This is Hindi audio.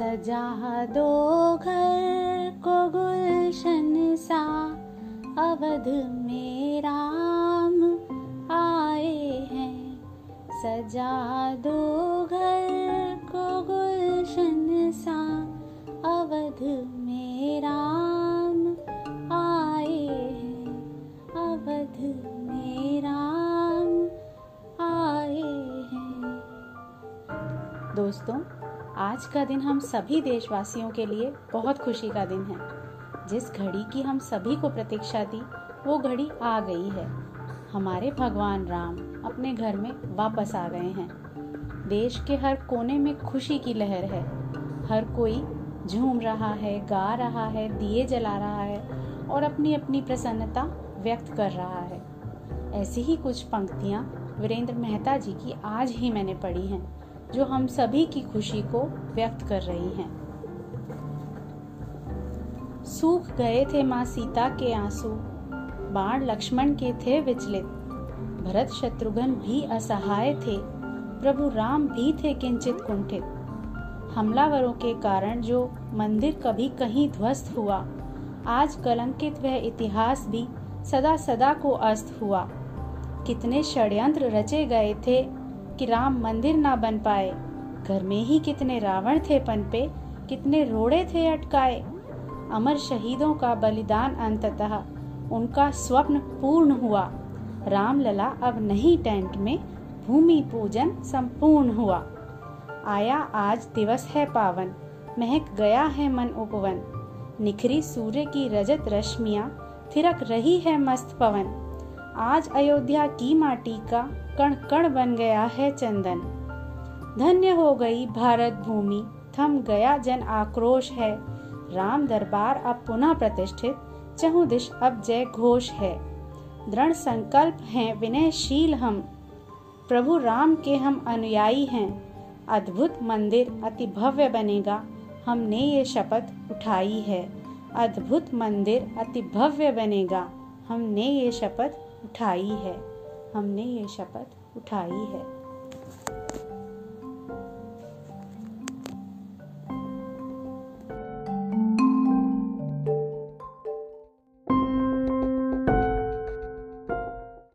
सजा दो घर को गुलशन सा। अवध में राम आए हैं। सजा दो घर को गुलशन सा। अवध में राम आए हैं। अवध में राम आए हैं। दोस्तों आज का दिन हम सभी देशवासियों के लिए बहुत खुशी का दिन है। जिस घड़ी की हम सभी को प्रतीक्षा थी वो घड़ी आ गई है। हमारे भगवान राम अपने घर में वापस आ गए हैं। देश के हर कोने में खुशी की लहर है। हर कोई झूम रहा है, गा रहा है, दिए जला रहा है और अपनी अपनी प्रसन्नता व्यक्त कर रहा है। ऐसी ही कुछ पंक्तियाँ वीरेंद्र मेहता जी की आज ही मैंने पढ़ी हैं। जो हम सभी की खुशी को व्यक्त कर रही हैं। सूख गए थे माँ सीता के आँसू, बाण लक्ष्मण के थे विचलित, भरत शत्रुघ्न भी असहाय थे, प्रभु राम भी थे किंचित कुंठित। हमलावरों के कारण जो मंदिर कभी कहीं ध्वस्त हुआ, आज कलंकित वह इतिहास भी सदा सदा को अस्त हुआ। कितने षड्यंत्र रचे गए थे कि राम मंदिर ना बन पाए। घर में ही कितने रावण थे पनपे, कितने रोड़े थे अटकाए। अमर शहीदों का बलिदान अंततः उनका स्वप्न पूर्ण हुआ। राम लला अब नहीं टेंट में, भूमि पूजन संपूर्ण हुआ। आया आज दिवस है पावन, महक गया है मन उपवन। निखरी सूर्य की रजत रश्मिया, थिरक रही है मस्त पवन। आज अयोध्या की माटी का कण कण बन गया है चंदन। धन्य हो गई भारत भूमि, थम गया जन आक्रोश है। राम दरबार अब पुनः प्रतिष्ठित, चहु दिश अब जय घोष है। दृढ़ संकल्प हैं, विनयशील हम। प्रभु राम के हम अनुयायी हैं। अद्भुत मंदिर अति भव्य बनेगा, हमने ये शपथ उठाई है। अद्भुत मंदिर अति भव्य बनेगा, हमने ये शपथ उठाई है। हमने ये शपथ उठाई है।